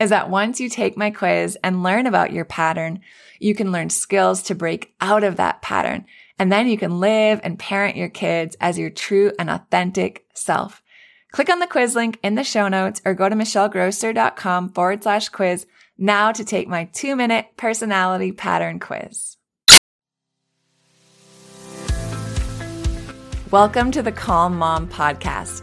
is that once you take my quiz and learn about your pattern, you can learn skills to break out of that pattern. And then you can live and parent your kids as your true and authentic self. Click on the quiz link in the show notes or go to michellegrosser.com forward slash quiz now to take my two minute personality pattern quiz. Welcome to the Calm Mom Podcast,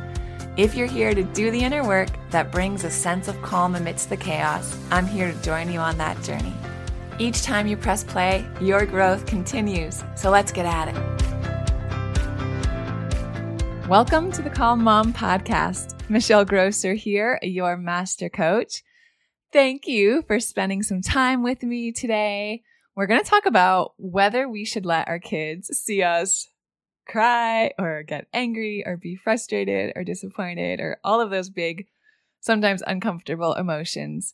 If you're here to do the inner work that brings a sense of calm amidst the chaos, I'm here to join you on that journey. Each time you press play, your growth continues. So let's get at it. Welcome to the Calm Mom podcast. Michelle Grosser here, your master coach. Thank you for spending some time with me today. We're going to talk about whether we should let our kids see us cry or get angry or be frustrated or disappointed or all of those big, sometimes uncomfortable emotions.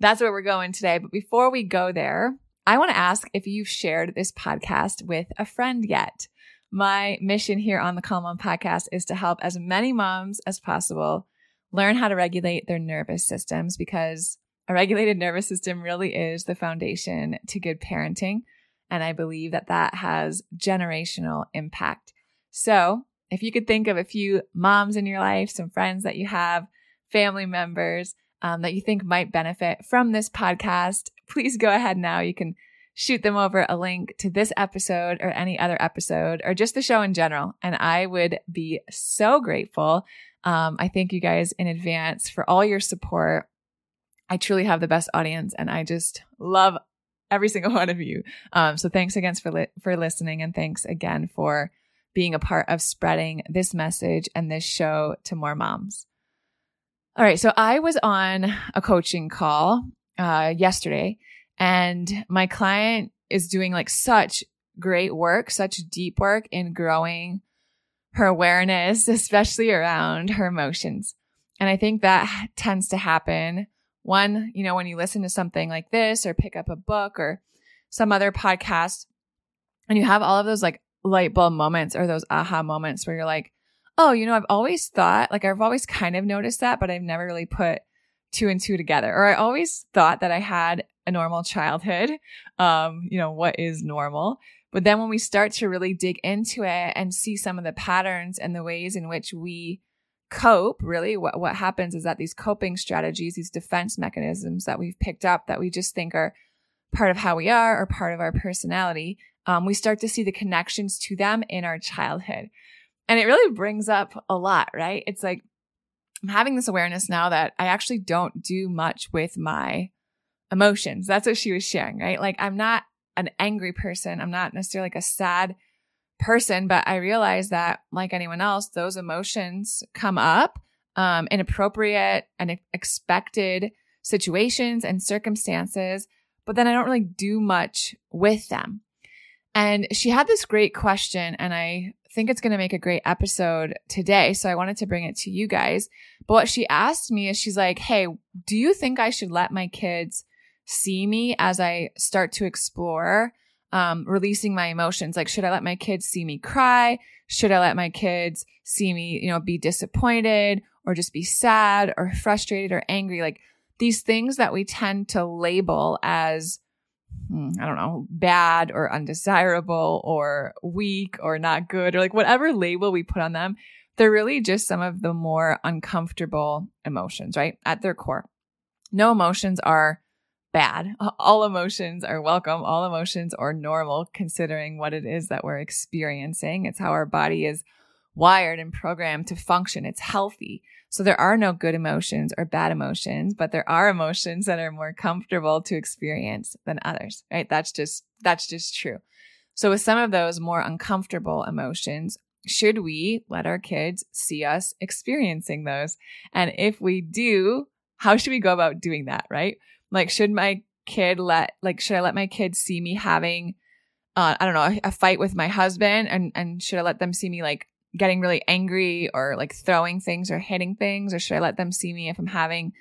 That's where we're going today. But before we go there, I want to ask if you've shared this podcast with a friend yet. My mission here on the Calm Mom podcast is to help as many moms as possible learn how to regulate their nervous systems because a regulated nervous system really is the foundation to good parenting. And I believe that that has generational impact. So if you could think of a few moms in your life, some friends that you have, family members um, that you think might benefit from this podcast, please go ahead now. You can shoot them over a link to this episode or any other episode or just the show in general. And I would be so grateful. Um, I thank you guys in advance for all your support I truly have the best audience and I just love every single one of you. Um, so thanks again for, li- for listening and thanks again for being a part of spreading this message and this show to more moms. All right. So I was on a coaching call, uh, yesterday and my client is doing like such great work, such deep work in growing her awareness, especially around her emotions. And I think that tends to happen one, you know, when you listen to something like this or pick up a book or some other podcast and you have all of those like light bulb moments or those aha moments where you're like, oh, you know, I've always thought, like, I've always kind of noticed that, but I've never really put two and two together. Or I always thought that I had a normal childhood. Um, you know, what is normal? But then when we start to really dig into it and see some of the patterns and the ways in which we cope, really, what, what happens is that these coping strategies, these defense mechanisms that we've picked up that we just think are part of how we are or part of our personality, um, we start to see the connections to them in our childhood. And it really brings up a lot, right? It's like I'm having this awareness now that I actually don't do much with my emotions. That's what she was sharing, right? Like I'm not an angry person. I'm not necessarily like a sad person, but I realize that like anyone else, those emotions come up um, in appropriate and expected situations and circumstances, but then I don't really do much with them. And she had this great question, and I think it's going to make a great episode today. So I wanted to bring it to you guys. But what she asked me is she's like, Hey, do you think I should let my kids see me as I start to explore um, releasing my emotions? Like, should I let my kids see me cry? Should I let my kids see me, you know, be disappointed or just be sad or frustrated or angry? Like these things that we tend to label as Hmm, I don't know, bad or undesirable or weak or not good or like whatever label we put on them, they're really just some of the more uncomfortable emotions, right? At their core. No emotions are bad. All emotions are welcome. All emotions are normal considering what it is that we're experiencing. It's how our body is wired and programmed to function. It's healthy. So there are no good emotions or bad emotions, but there are emotions that are more comfortable to experience than others, right? That's just, that's just true. So with some of those more uncomfortable emotions, should we let our kids see us experiencing those? And if we do, how should we go about doing that, right? Like, should my kid let, like, should I let my kids see me having, uh, I don't know, a, a fight with my husband and, and should I let them see me like getting really angry or like throwing things or hitting things? Or should I let them see me if I'm having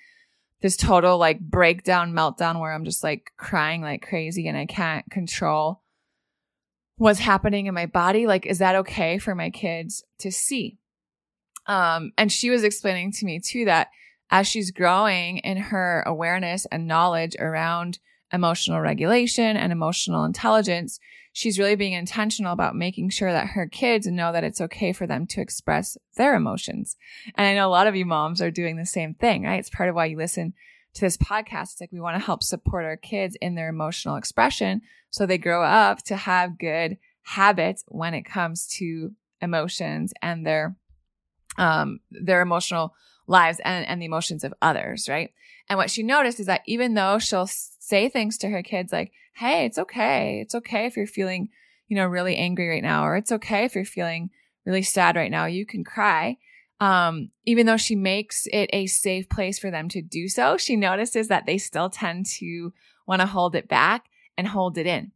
this total like breakdown, meltdown where I'm just like crying like crazy and I can't control what's happening in my body? Like, is that okay for my kids to see? Um, and she was explaining to me too that as she's growing in her awareness and knowledge around emotional regulation and emotional intelligence, she's really being intentional about making sure that her kids know that it's okay for them to express their emotions. And I know a lot of you moms are doing the same thing, right? It's part of why you listen to this podcast. It's like we want to help support our kids in their emotional expression so they grow up to have good habits when it comes to emotions and their um their emotional lives and, and the emotions of others, right? And what she noticed is that even though she'll say things to her kids like, Hey, it's okay. It's okay if you're feeling, you know, really angry right now, or it's okay if you're feeling really sad right now. You can cry. Um, even though she makes it a safe place for them to do so, she notices that they still tend to want to hold it back and hold it in.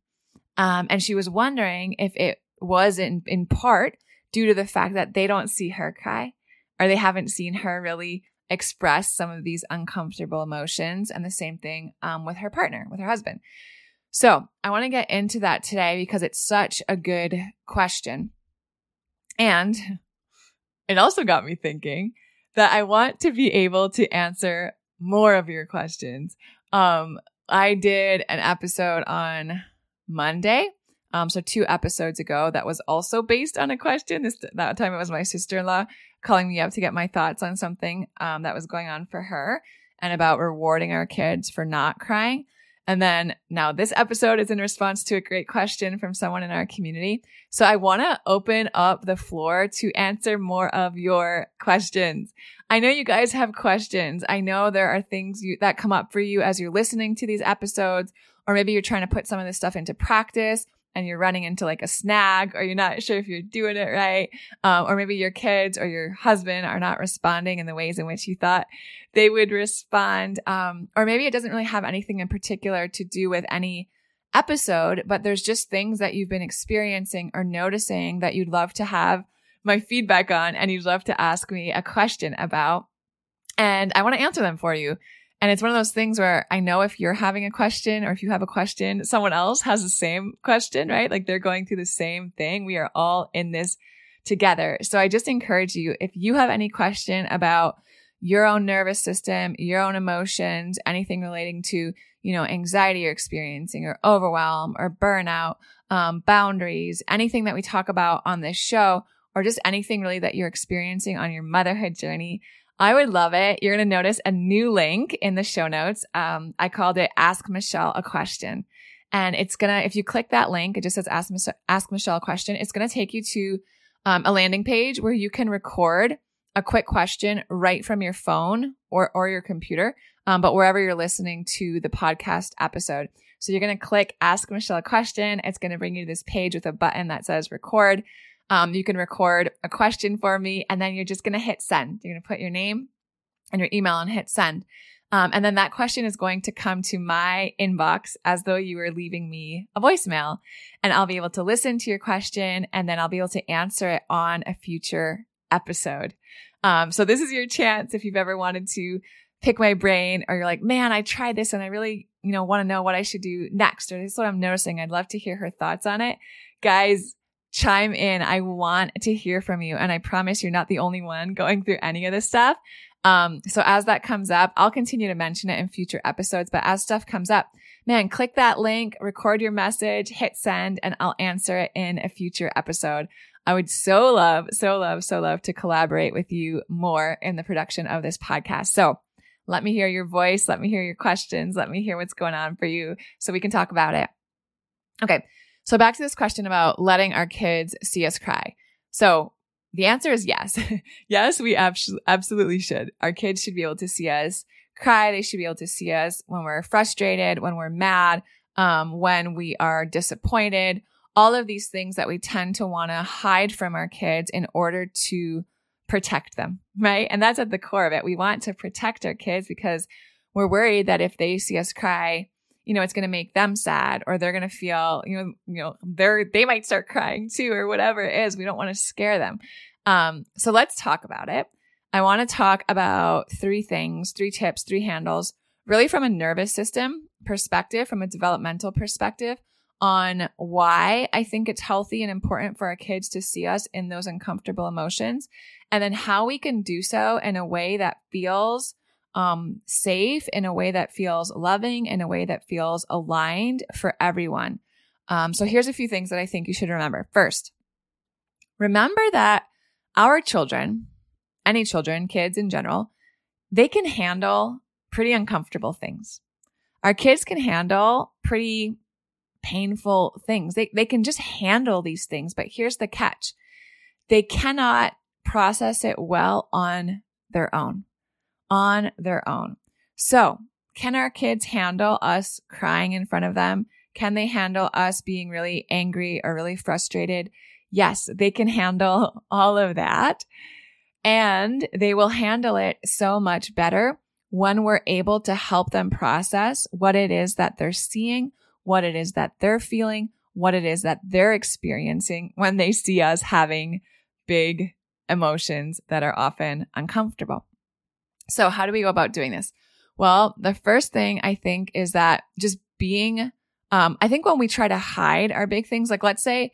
Um, and she was wondering if it was in, in part due to the fact that they don't see her cry or they haven't seen her really express some of these uncomfortable emotions. And the same thing um, with her partner, with her husband. So I want to get into that today because it's such a good question. And it also got me thinking that I want to be able to answer more of your questions. Um, I did an episode on Monday. Um, so two episodes ago that was also based on a question. This, that time it was my sister-in-law calling me up to get my thoughts on something, um, that was going on for her and about rewarding our kids for not crying. And then now this episode is in response to a great question from someone in our community. So I want to open up the floor to answer more of your questions. I know you guys have questions. I know there are things you, that come up for you as you're listening to these episodes, or maybe you're trying to put some of this stuff into practice and you're running into like a snag or you're not sure if you're doing it right. Um, or maybe your kids or your husband are not responding in the ways in which you thought they would respond. Um, or maybe it doesn't really have anything in particular to do with any episode, but there's just things that you've been experiencing or noticing that you'd love to have my feedback on and you'd love to ask me a question about. And I want to answer them for you. And it's one of those things where I know if you're having a question or if you have a question, someone else has the same question, right? Like they're going through the same thing. We are all in this together. So I just encourage you, if you have any question about your own nervous system, your own emotions, anything relating to, you know, anxiety you're experiencing or overwhelm or burnout, um, boundaries, anything that we talk about on this show, or just anything really that you're experiencing on your motherhood journey, I would love it. You're going to notice a new link in the show notes. Um, I called it Ask Michelle a Question. And it's going to, if you click that link, it just says Ask, Ask Michelle a Question. It's going to take you to um, a landing page where you can record a quick question right from your phone or, or your computer, um, but wherever you're listening to the podcast episode. So you're going to click Ask Michelle a Question. It's going to bring you to this page with a button that says record. Um, you can record a question for me and then you're just going to hit send. You're going to put your name and your email and hit send. Um, and then that question is going to come to my inbox as though you were leaving me a voicemail. And I'll be able to listen to your question and then I'll be able to answer it on a future episode. Um, so this is your chance if you've ever wanted to pick my brain or you're like, man, I tried this and I really, you know, want to know what I should do next or this is what I'm noticing. I'd love to hear her thoughts on it. Guys, chime in. I want to hear from you. And I promise you're not the only one going through any of this stuff. Um, so as that comes up, I'll continue to mention it in future episodes, but as stuff comes up, man, click that link, record your message, hit send, and I'll answer it in a future episode. I would so love, so love, so love to collaborate with you more in the production of this podcast. So let me hear your voice. Let me hear your questions. Let me hear what's going on for you so we can talk about it. Okay. So back to this question about letting our kids see us cry. So the answer is yes. yes, we ab- absolutely should. Our kids should be able to see us cry. They should be able to see us when we're frustrated, when we're mad, um, when we are disappointed. All of these things that we tend to want to hide from our kids in order to protect them, right? And that's at the core of it. We want to protect our kids because we're worried that if they see us cry, you know, it's going to make them sad or they're going to feel, you know, you know, they're, they might start crying too or whatever it is. We don't want to scare them. Um, so let's talk about it. I want to talk about three things, three tips, three handles, really from a nervous system perspective, from a developmental perspective on why I think it's healthy and important for our kids to see us in those uncomfortable emotions and then how we can do so in a way that feels um, safe, in a way that feels loving, in a way that feels aligned for everyone. Um, so here's a few things that I think you should remember. First, remember that our children, any children, kids in general, they can handle pretty uncomfortable things. Our kids can handle pretty painful things. They, they can just handle these things. But here's the catch. They cannot process it well on their own, on their own. So can our kids handle us crying in front of them? Can they handle us being really angry or really frustrated? Yes, they can handle all of that. And they will handle it so much better when we're able to help them process what it is that they're seeing, what it is that they're feeling, what it is that they're experiencing when they see us having big emotions that are often uncomfortable. So how do we go about doing this? Well, the first thing I think is that just being, um, I think when we try to hide our big things, like let's say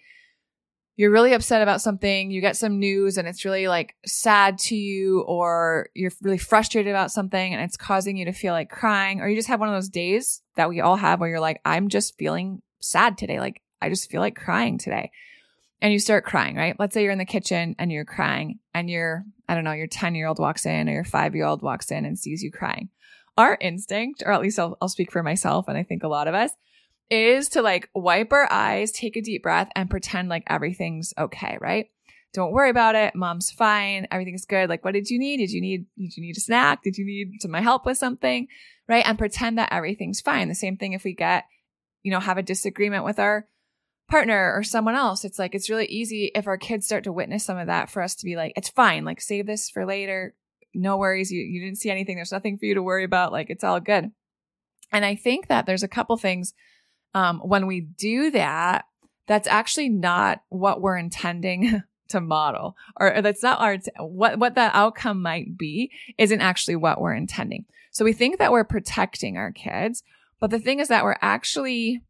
you're really upset about something, you get some news and it's really like sad to you, or you're really frustrated about something and it's causing you to feel like crying, or you just have one of those days that we all have where you're like, I'm just feeling sad today. Like, I just feel like crying today. And you start crying, right? Let's say you're in the kitchen and you're crying and your, I don't know, your 10 year old walks in or your five year old walks in and sees you crying. Our instinct, or at least I'll, I'll speak for myself and I think a lot of us, is to like wipe our eyes, take a deep breath, and pretend like everything's okay, right? Don't worry about it. Mom's fine. Everything's good. Like, what did you need? Did you need, did you need a snack? Did you need some help with something? Right. And pretend that everything's fine. The same thing if we get, you know, have a disagreement with our partner or someone else. It's like, it's really easy if our kids start to witness some of that for us to be like, it's fine. Like, save this for later. No worries. You, you didn't see anything. There's nothing for you to worry about. Like, it's all good. And I think that there's a couple things um, when we do that, that's actually not what we're intending to model or that's not our what what that outcome might be isn't actually what we're intending so we think that we're protecting our kids but the thing is that we're actually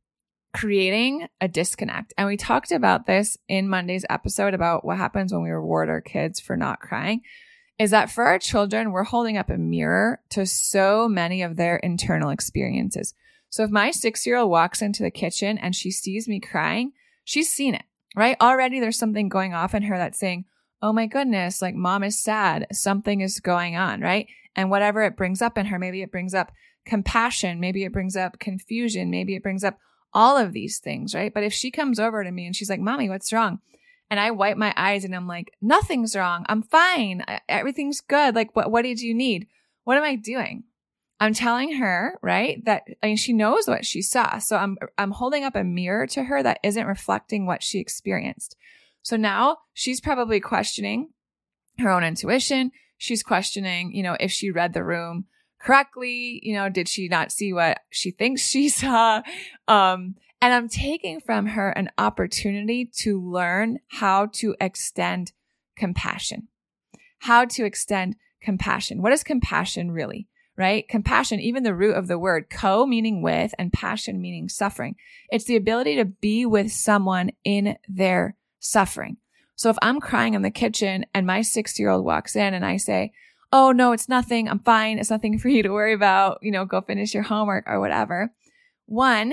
creating a disconnect and we talked about this in monday's episode about what happens when we reward our kids for not crying is that for our children we're holding up a mirror to so many of their internal experiences so if my six year old walks into the kitchen and she sees me crying, she's seen it, right? Already there's something going off in her that's saying, oh my goodness, like mom is sad. Something is going on, right? And whatever it brings up in her, maybe it brings up compassion. Maybe it brings up confusion. Maybe it brings up all of these things, right? But if she comes over to me and she's like, mommy, what's wrong? And I wipe my eyes and I'm like, nothing's wrong. I'm fine. Everything's good. Like, what, what did you need? What am I doing? I'm telling her, right, that I mean, she knows what she saw. So I'm, I'm holding up a mirror to her that isn't reflecting what she experienced. So now she's probably questioning her own intuition. She's questioning, you know, if she read the room correctly, you know, did she not see what she thinks she saw? Um, and I'm taking from her an opportunity to learn how to extend compassion. How to extend compassion. What is compassion really? Right? Compassion, even the root of the word co meaning with and passion meaning suffering. It's the ability to be with someone in their suffering. So if I'm crying in the kitchen and my six year old walks in and I say, Oh, no, it's nothing. I'm fine. It's nothing for you to worry about. You know, go finish your homework or whatever. One,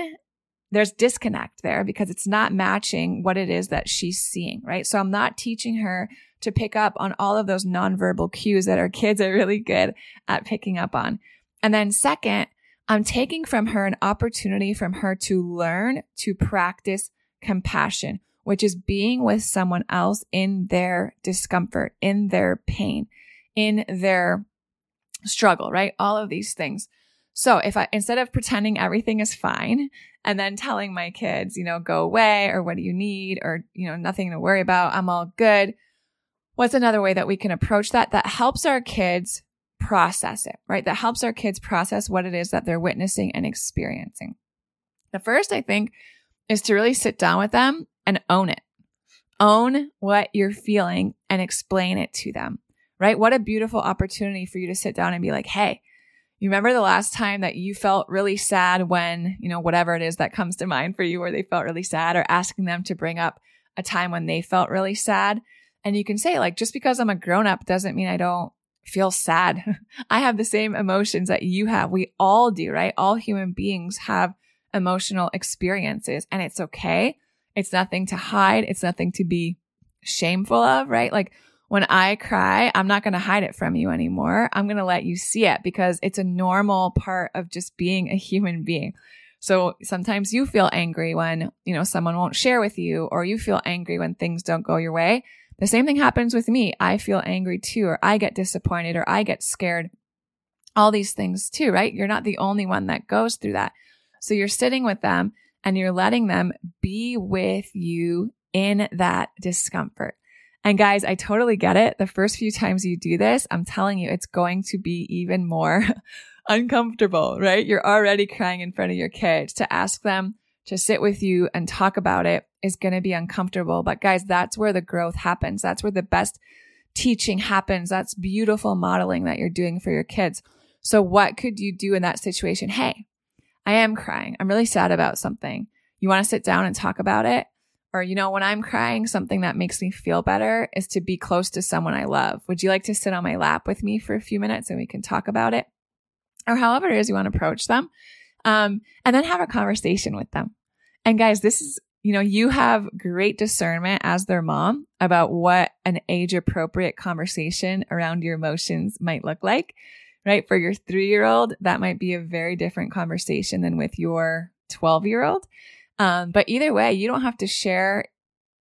there's disconnect there because it's not matching what it is that she's seeing, right? So I'm not teaching her to pick up on all of those nonverbal cues that our kids are really good at picking up on. And then second, I'm taking from her an opportunity from her to learn to practice compassion, which is being with someone else in their discomfort, in their pain, in their struggle, right? All of these things. So if I, instead of pretending everything is fine and then telling my kids, you know, go away or what do you need or, you know, nothing to worry about, I'm all good. What's another way that we can approach that? That helps our kids process it, right? That helps our kids process what it is that they're witnessing and experiencing. The first, I think, is to really sit down with them and own it. Own what you're feeling and explain it to them, right? What a beautiful opportunity for you to sit down and be like, Hey, you remember the last time that you felt really sad when, you know, whatever it is that comes to mind for you where they felt really sad or asking them to bring up a time when they felt really sad. And you can say like, just because I'm a grown up doesn't mean I don't feel sad. I have the same emotions that you have. We all do, right? All human beings have emotional experiences and it's okay. It's nothing to hide. It's nothing to be shameful of, right? Like when I cry, I'm not going to hide it from you anymore. I'm going to let you see it because it's a normal part of just being a human being. So sometimes you feel angry when, you know, someone won't share with you or you feel angry when things don't go your way. The same thing happens with me. I feel angry too, or I get disappointed or I get scared. All these things too, right? You're not the only one that goes through that. So you're sitting with them and you're letting them be with you in that discomfort. And guys, I totally get it. The first few times you do this, I'm telling you, it's going to be even more uncomfortable, right? You're already crying in front of your kids to ask them to sit with you and talk about it is going to be uncomfortable. But guys, that's where the growth happens. That's where the best teaching happens. That's beautiful modeling that you're doing for your kids. So what could you do in that situation? Hey, I am crying. I'm really sad about something. You want to sit down and talk about it? Or, you know, when I'm crying, something that makes me feel better is to be close to someone I love. Would you like to sit on my lap with me for a few minutes and we can talk about it? Or however it is you want to approach them. Um, and then have a conversation with them. And guys, this is, you know, you have great discernment as their mom about what an age appropriate conversation around your emotions might look like, right? For your three year old, that might be a very different conversation than with your 12 year old. Um, but either way, you don't have to share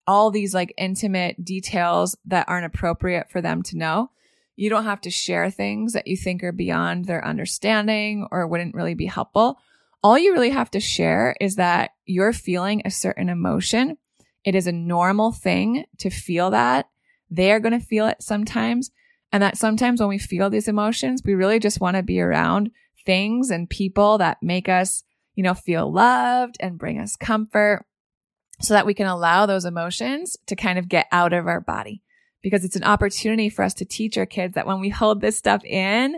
all these like intimate details that aren't appropriate for them to know. You don't have to share things that you think are beyond their understanding or wouldn't really be helpful all you really have to share is that you're feeling a certain emotion. It is a normal thing to feel that. They are going to feel it sometimes. And that sometimes when we feel these emotions, we really just want to be around things and people that make us, you know, feel loved and bring us comfort so that we can allow those emotions to kind of get out of our body because it's an opportunity for us to teach our kids that when we hold this stuff in,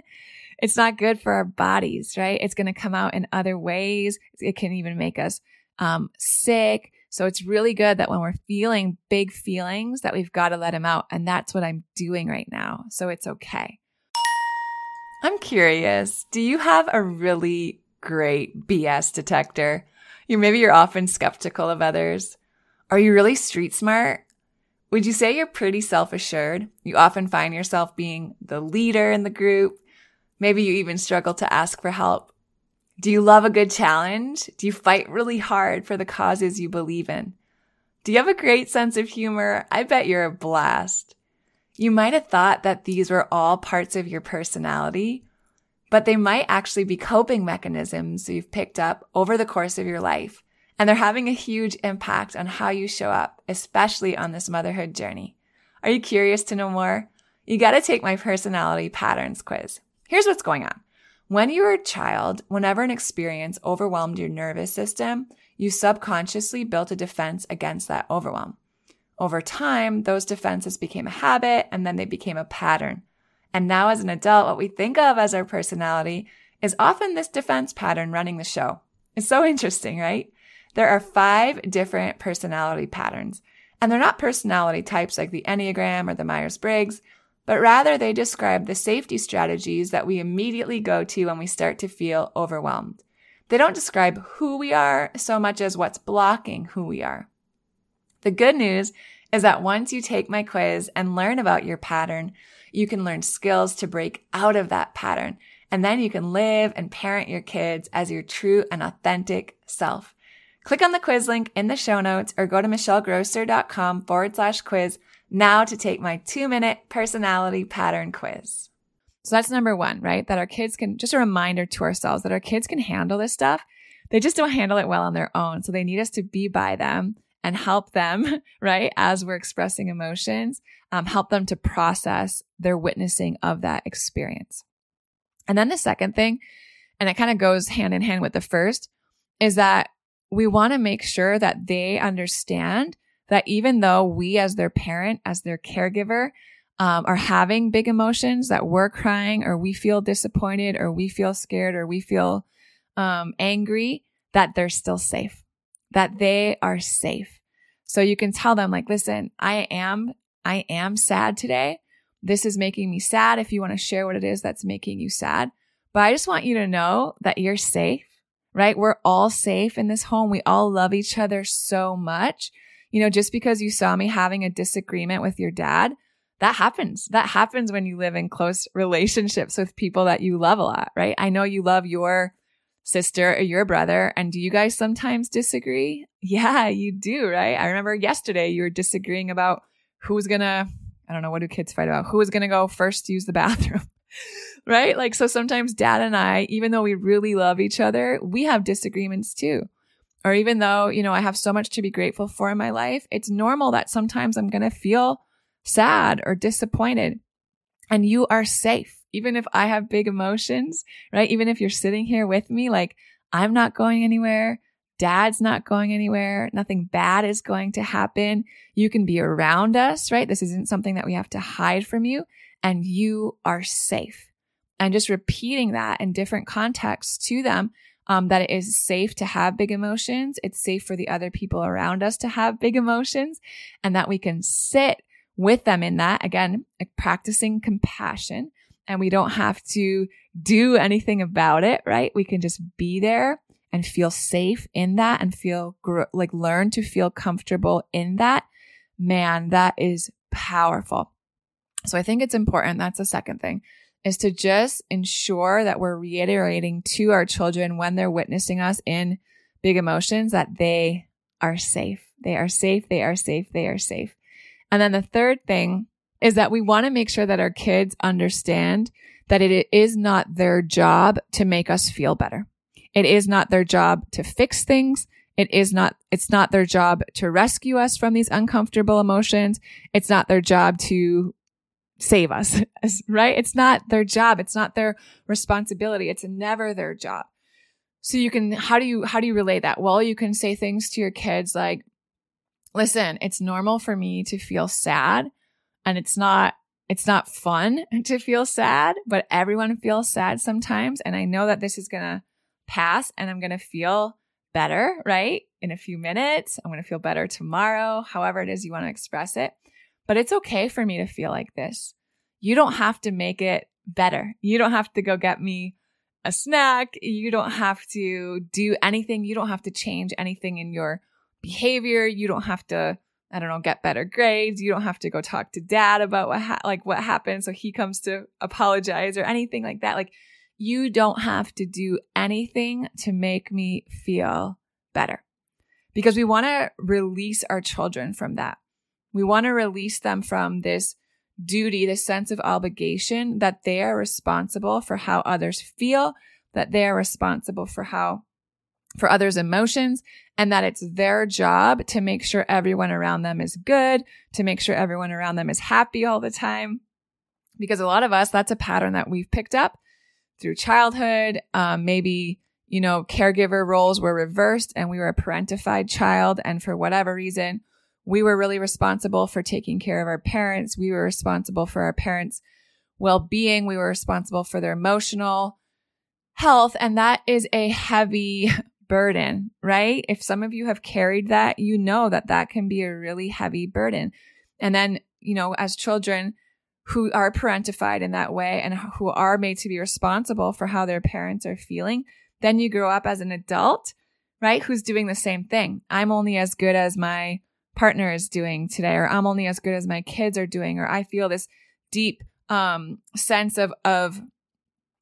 it's not good for our bodies, right? It's going to come out in other ways. It can even make us um, sick. So it's really good that when we're feeling big feelings that we've got to let them out. And that's what I'm doing right now. So it's okay. I'm curious. Do you have a really great BS detector? You maybe you're often skeptical of others. Are you really street smart? Would you say you're pretty self assured? You often find yourself being the leader in the group. Maybe you even struggle to ask for help. Do you love a good challenge? Do you fight really hard for the causes you believe in? Do you have a great sense of humor? I bet you're a blast. You might have thought that these were all parts of your personality, but they might actually be coping mechanisms you've picked up over the course of your life and they're having a huge impact on how you show up, especially on this motherhood journey. Are you curious to know more? You got to take my personality patterns quiz. Here's what's going on. When you were a child, whenever an experience overwhelmed your nervous system, you subconsciously built a defense against that overwhelm. Over time, those defenses became a habit and then they became a pattern. And now, as an adult, what we think of as our personality is often this defense pattern running the show. It's so interesting, right? There are five different personality patterns, and they're not personality types like the Enneagram or the Myers Briggs, but rather they describe the safety strategies that we immediately go to when we start to feel overwhelmed. They don't describe who we are so much as what's blocking who we are. The good news is that once you take my quiz and learn about your pattern, you can learn skills to break out of that pattern. And then you can live and parent your kids as your true and authentic self. Click on the quiz link in the show notes or go to michellegrosser.com forward slash quiz now to take my two minute personality pattern quiz. So that's number one, right? That our kids can, just a reminder to ourselves that our kids can handle this stuff. They just don't handle it well on their own. So they need us to be by them and help them, right? As we're expressing emotions, um, help them to process their witnessing of that experience. And then the second thing, and it kind of goes hand in hand with the first, is that we want to make sure that they understand that even though we as their parent, as their caregiver, um, are having big emotions, that we're crying or we feel disappointed or we feel scared or we feel um, angry, that they're still safe, that they are safe. So you can tell them like, listen, I am, I am sad today. This is making me sad. If you want to share what it is that's making you sad, but I just want you to know that you're safe right? We're all safe in this home. We all love each other so much. You know, just because you saw me having a disagreement with your dad, that happens. That happens when you live in close relationships with people that you love a lot, right? I know you love your sister or your brother. And do you guys sometimes disagree? Yeah, you do, right? I remember yesterday you were disagreeing about who's gonna, I don't know, what do kids fight about? Who is gonna go first to use the bathroom? right? Like, so sometimes dad and I, even though we really love each other, we have disagreements too. Or even though, you know, I have so much to be grateful for in my life, it's normal that sometimes I'm to feel sad or disappointed. And you are safe. Even if I have big emotions, right? Even if you're sitting here with me, like I'm not going anywhere. Dad's not going anywhere. Nothing bad is going to happen. You can be around us, right? This isn't something that we have to hide from you and you are safe. And just repeating that in different contexts to them um, that it is safe to have big emotions. It's safe for the other people around us to have big emotions and that we can sit with them in that. Again, like practicing compassion and we don't have to do anything about it, right? We can just be there and feel safe in that and feel like learn to feel comfortable in that. Man, that is powerful. So I think it's important. That's the second thing is to just ensure that we're reiterating to our children when they're witnessing us in big emotions that they are safe. They are safe. They are safe. They are safe. And then the third thing is that we want to make sure that our kids understand that it is not their job to make us feel better. It is not their job to fix things. It is not, it's not their job to rescue us from these uncomfortable emotions. It's not their job to save us, right? It's not their job. It's not their responsibility. It's never their job. So you can, how do you, how do you relate that? Well, you can say things to your kids like, listen, it's normal for me to feel sad and it's not, it's not fun to feel sad, but everyone feels sad sometimes. And I know that this is going to pass and I'm going to feel better, right? In a few minutes. I'm going to feel better tomorrow, however it is you want to express it. But it's okay for me to feel like this. You don't have to make it better. You don't have to go get me a snack. You don't have to do anything. You don't have to change anything in your behavior. You don't have to I don't know, get better grades. You don't have to go talk to dad about what ha- like what happened so he comes to apologize or anything like that. Like you don't have to do anything to make me feel better. Because we want to release our children from that. We want to release them from this duty, this sense of obligation that they are responsible for how others feel, that they are responsible for how for others' emotions and that it's their job to make sure everyone around them is good, to make sure everyone around them is happy all the time. Because a lot of us, that's a pattern that we've picked up through childhood. Um, maybe, you know, caregiver roles were reversed and we were a parentified child. And for whatever reason, we were really responsible for taking care of our parents. We were responsible for our parents' well being. We were responsible for their emotional health. And that is a heavy burden, right? If some of you have carried that, you know that that can be a really heavy burden. And then, you know, as children who are parentified in that way and who are made to be responsible for how their parents are feeling, then you grow up as an adult, right? Who's doing the same thing. I'm only as good as my partner is doing today, or I'm only as good as my kids are doing, or I feel this deep um, sense of, of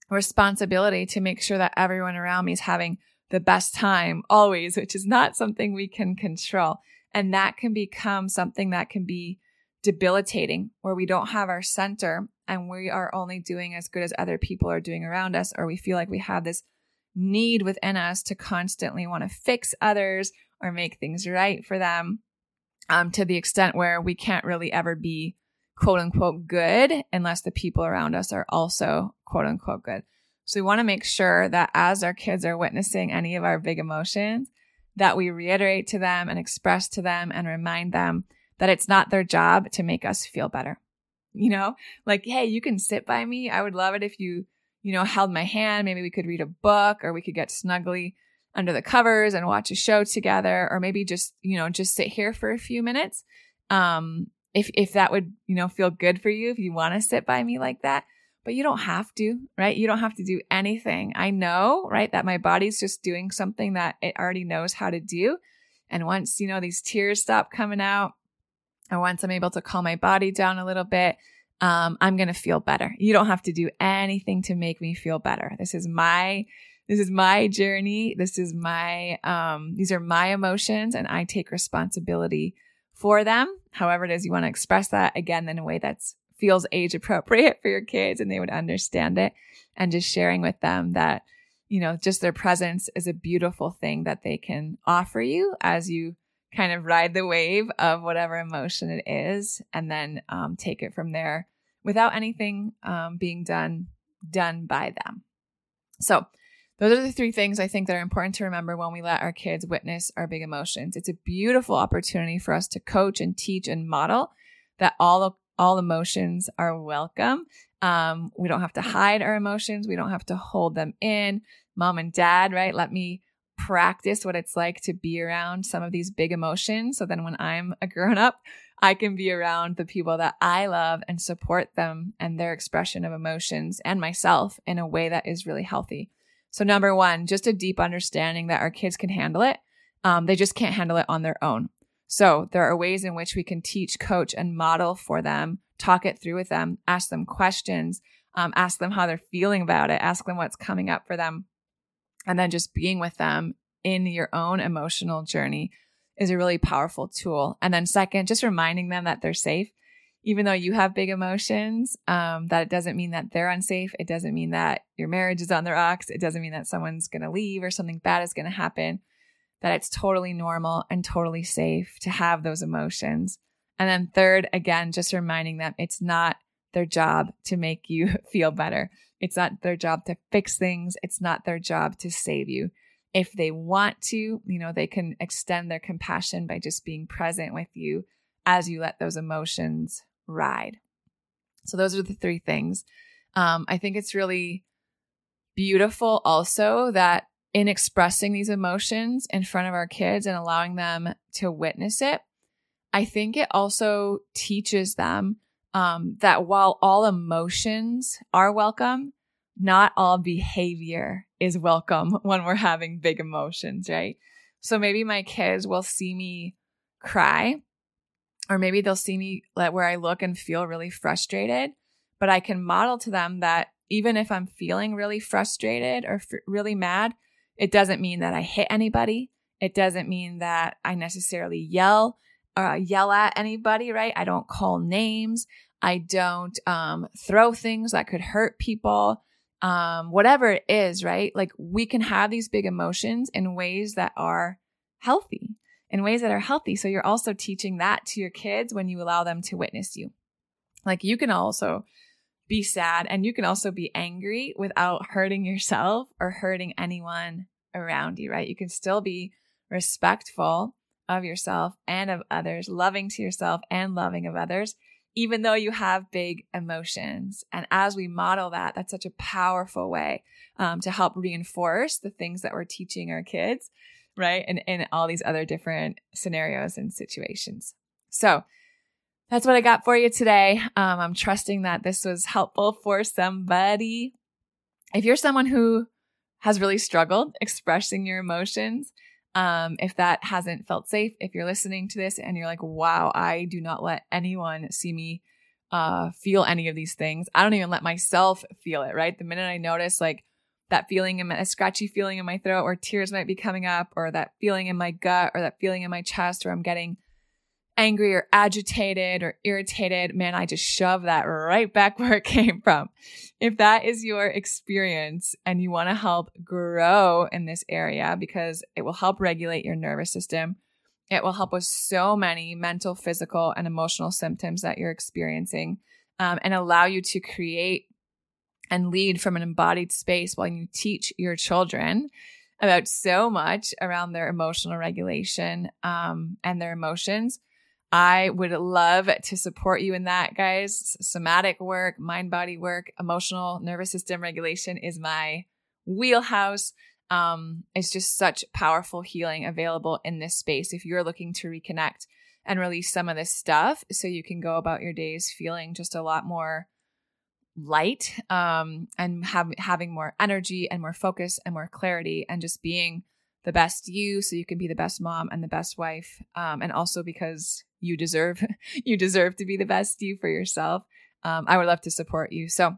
responsibility to make sure that everyone around me is having the best time always, which is not something we can control. And that can become something that can be debilitating where we don't have our center and we are only doing as good as other people are doing around us, or we feel like we have this need within us to constantly want to fix others or make things right for them um, to the extent where we can't really ever be quote unquote good unless the people around us are also quote unquote good. So we want to make sure that as our kids are witnessing any of our big emotions, that we reiterate to them and express to them and remind them that it's not their job to make us feel better. You know, like, hey, you can sit by me. I would love it if you, you know, held my hand. Maybe we could read a book or we could get snuggly under the covers and watch a show together or maybe just, you know, just sit here for a few minutes. Um, if, if that would, you know, feel good for you, if you want to sit by me like that but you don't have to, right? You don't have to do anything. I know, right? That my body's just doing something that it already knows how to do. And once, you know, these tears stop coming out, or once I'm able to calm my body down a little bit, um, I'm going to feel better. You don't have to do anything to make me feel better. This is my, this is my journey. This is my, um, these are my emotions and I take responsibility for them. However it is you want to express that again in a way that's feels age appropriate for your kids and they would understand it and just sharing with them that you know just their presence is a beautiful thing that they can offer you as you kind of ride the wave of whatever emotion it is and then um, take it from there without anything um, being done done by them so those are the three things I think that are important to remember when we let our kids witness our big emotions. It's a beautiful opportunity for us to coach and teach and model that all all emotions are welcome. Um, we don't have to hide our emotions. We don't have to hold them in. Mom and dad, right? Let me practice what it's like to be around some of these big emotions. So then when I'm a grown up, I can be around the people that I love and support them and their expression of emotions and myself in a way that is really healthy. So, number one, just a deep understanding that our kids can handle it. Um, they just can't handle it on their own. So there are ways in which we can teach, coach, and model for them, talk it through with them, ask them questions, um, ask them how they're feeling about it, ask them what's coming up for them. And then just being with them in your own emotional journey is a really powerful tool. And then second, just reminding them that they're safe. Even though you have big emotions, um, that it doesn't mean that they're unsafe. It doesn't mean that your marriage is on the rocks. It doesn't mean that someone's going to leave or something bad is going to happen that it's totally normal and totally safe to have those emotions. And then third, again, just reminding them it's not their job to make you feel better. It's not their job to fix things. It's not their job to save you. If they want to, you know, they can extend their compassion by just being present with you as you let those emotions ride. So those are the three things. Um, I think it's really beautiful also that in expressing these emotions in front of our kids and allowing them to witness it, I think it also teaches them um, that while all emotions are welcome, not all behavior is welcome when we're having big emotions, right? So maybe my kids will see me cry or maybe they'll see me where I look and feel really frustrated, but I can model to them that even if I'm feeling really frustrated or really mad, it doesn't mean that I hit anybody. It doesn't mean that I necessarily yell uh, yell at anybody, right? I don't call names. I don't um, throw things that could hurt people. Um, whatever it is, right? Like we can have these big emotions in ways that are healthy, in ways that are healthy. So you're also teaching that to your kids when you allow them to witness you. Like you can also be sad and you can also be angry without hurting yourself or hurting anyone around you, right? You can still be respectful of yourself and of others, loving to yourself and loving of others, even though you have big emotions. And as we model that, that's such a powerful way um, to help reinforce the things that we're teaching our kids, right? And in all these other different scenarios and situations. So, that's what I got for you today. Um, I'm trusting that this was helpful for somebody. If you're someone who has really struggled expressing your emotions, um, if that hasn't felt safe, if you're listening to this and you're like, wow, I do not let anyone see me uh, feel any of these things. I don't even let myself feel it, right? The minute I notice like that feeling in my, a scratchy feeling in my throat or tears might be coming up or that feeling in my gut or that feeling in my chest or I'm getting angry or agitated or irritated, man, I just shove that right back where it came from. If that is your experience and you want to help grow in this area because it will help regulate your nervous system, it will help with so many mental, physical, and emotional symptoms that you're experiencing um, and allow you to create and lead from an embodied space while you teach your children about so much around their emotional regulation um, and their emotions I would love to support you in that, guys. Somatic work, mind body work, emotional nervous system regulation is my wheelhouse. Um, it's just such powerful healing available in this space if you're looking to reconnect and release some of this stuff so you can go about your days feeling just a lot more light um, and have, having more energy and more focus and more clarity and just being the best you so you can be the best mom and the best wife um, and also because you deserve you deserve to be the best you for yourself. Um, I would love to support you. So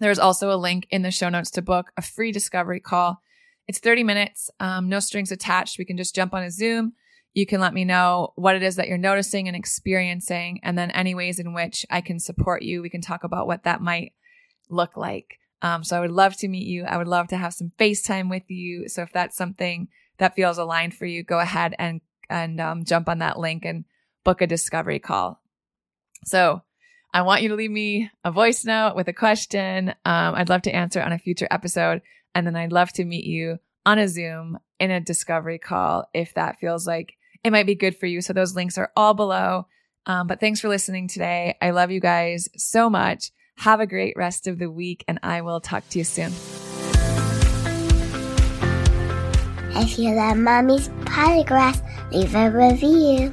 there's also a link in the show notes to book a free discovery call. It's 30 minutes, um, no strings attached. We can just jump on a Zoom. You can let me know what it is that you're noticing and experiencing, and then any ways in which I can support you. We can talk about what that might look like. Um, so I would love to meet you. I would love to have some FaceTime with you. So if that's something that feels aligned for you, go ahead and and um, jump on that link and book a discovery call. So I want you to leave me a voice note with a question. Um, I'd love to answer on a future episode. And then I'd love to meet you on a Zoom in a discovery call if that feels like it might be good for you. So those links are all below. Um, but thanks for listening today. I love you guys so much. Have a great rest of the week, and I will talk to you soon. If you love Mommy's Podcast, leave a review.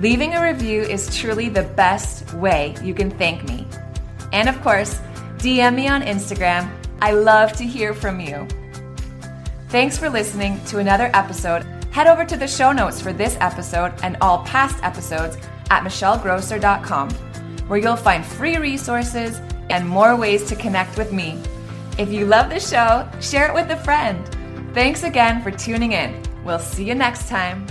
Leaving a review is truly the best way you can thank me. And of course, DM me on Instagram. I love to hear from you. Thanks for listening to another episode. Head over to the show notes for this episode and all past episodes at michellegrosser.com, where you'll find free resources and more ways to connect with me. If you love the show, share it with a friend. Thanks again for tuning in. We'll see you next time.